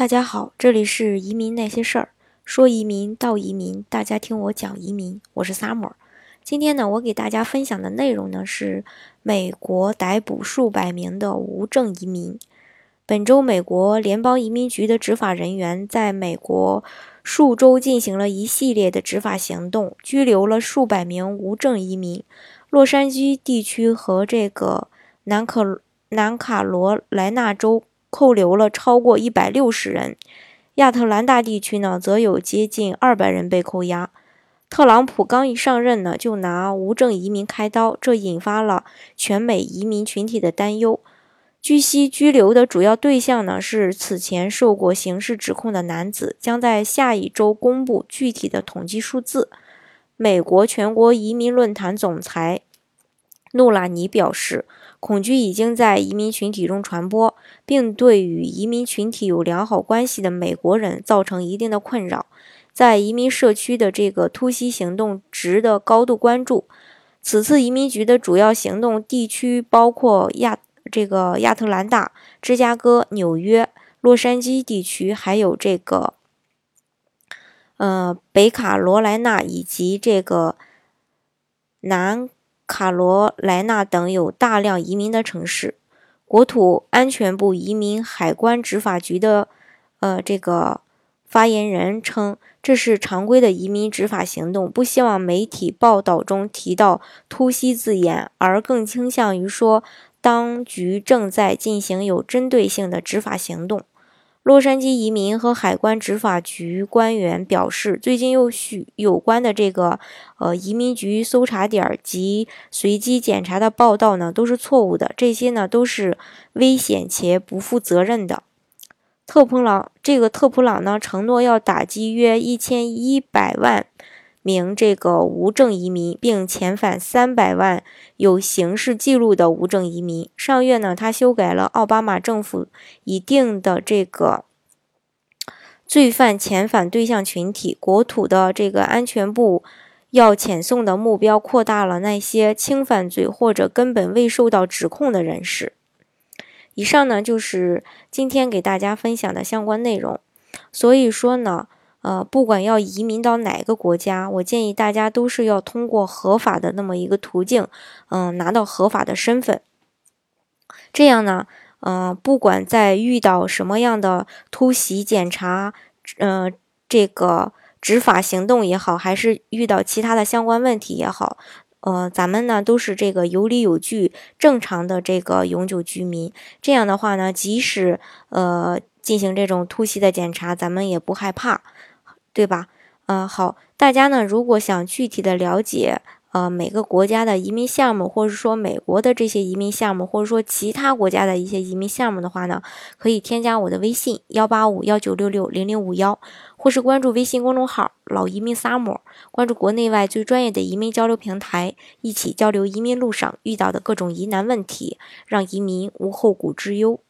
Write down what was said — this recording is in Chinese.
大家好，这里是移民那些事儿，说移民到移民，大家听我讲移民。我是 Summer，今天呢，我给大家分享的内容呢是美国逮捕数百名的无证移民。本周，美国联邦移民局的执法人员在美国数州进行了一系列的执法行动，拘留了数百名无证移民。洛杉矶地区和这个南可南卡罗来纳州。扣留了超过一百六十人，亚特兰大地区呢，则有接近二百人被扣押。特朗普刚一上任呢，就拿无证移民开刀，这引发了全美移民群体的担忧。据悉，拘留的主要对象呢是此前受过刑事指控的男子，将在下一周公布具体的统计数字。美国全国移民论坛总裁诺拉尼表示。恐惧已经在移民群体中传播，并对与移民群体有良好关系的美国人造成一定的困扰。在移民社区的这个突袭行动值得高度关注。此次移民局的主要行动地区包括亚这个亚特兰大、芝加哥、纽约、洛杉矶地区，还有这个呃北卡罗来纳以及这个南。卡罗莱纳等有大量移民的城市，国土安全部移民海关执法局的呃这个发言人称，这是常规的移民执法行动，不希望媒体报道中提到“突袭”字眼，而更倾向于说当局正在进行有针对性的执法行动。洛杉矶移民和海关执法局官员表示，最近又许有关的这个呃移民局搜查点及随机检查的报道呢，都是错误的。这些呢都是危险且不负责任的。特普朗这个特普朗呢承诺要打击约一千一百万。名这个无证移民，并遣返三百万有刑事记录的无证移民。上月呢，他修改了奥巴马政府已定的这个罪犯遣返对象群体。国土的这个安全部要遣送的目标扩大了那些轻犯罪或者根本未受到指控的人士。以上呢，就是今天给大家分享的相关内容。所以说呢。呃，不管要移民到哪个国家，我建议大家都是要通过合法的那么一个途径，嗯，拿到合法的身份。这样呢，嗯，不管在遇到什么样的突袭检查，呃，这个执法行动也好，还是遇到其他的相关问题也好，呃，咱们呢都是这个有理有据、正常的这个永久居民。这样的话呢，即使呃进行这种突袭的检查，咱们也不害怕。对吧？呃，好，大家呢，如果想具体的了解，呃，每个国家的移民项目，或者说美国的这些移民项目，或者说其他国家的一些移民项目的话呢，可以添加我的微信幺八五幺九六六零零五幺，或是关注微信公众号“老移民 summer”，关注国内外最专业的移民交流平台，一起交流移民路上遇到的各种疑难问题，让移民无后顾之忧。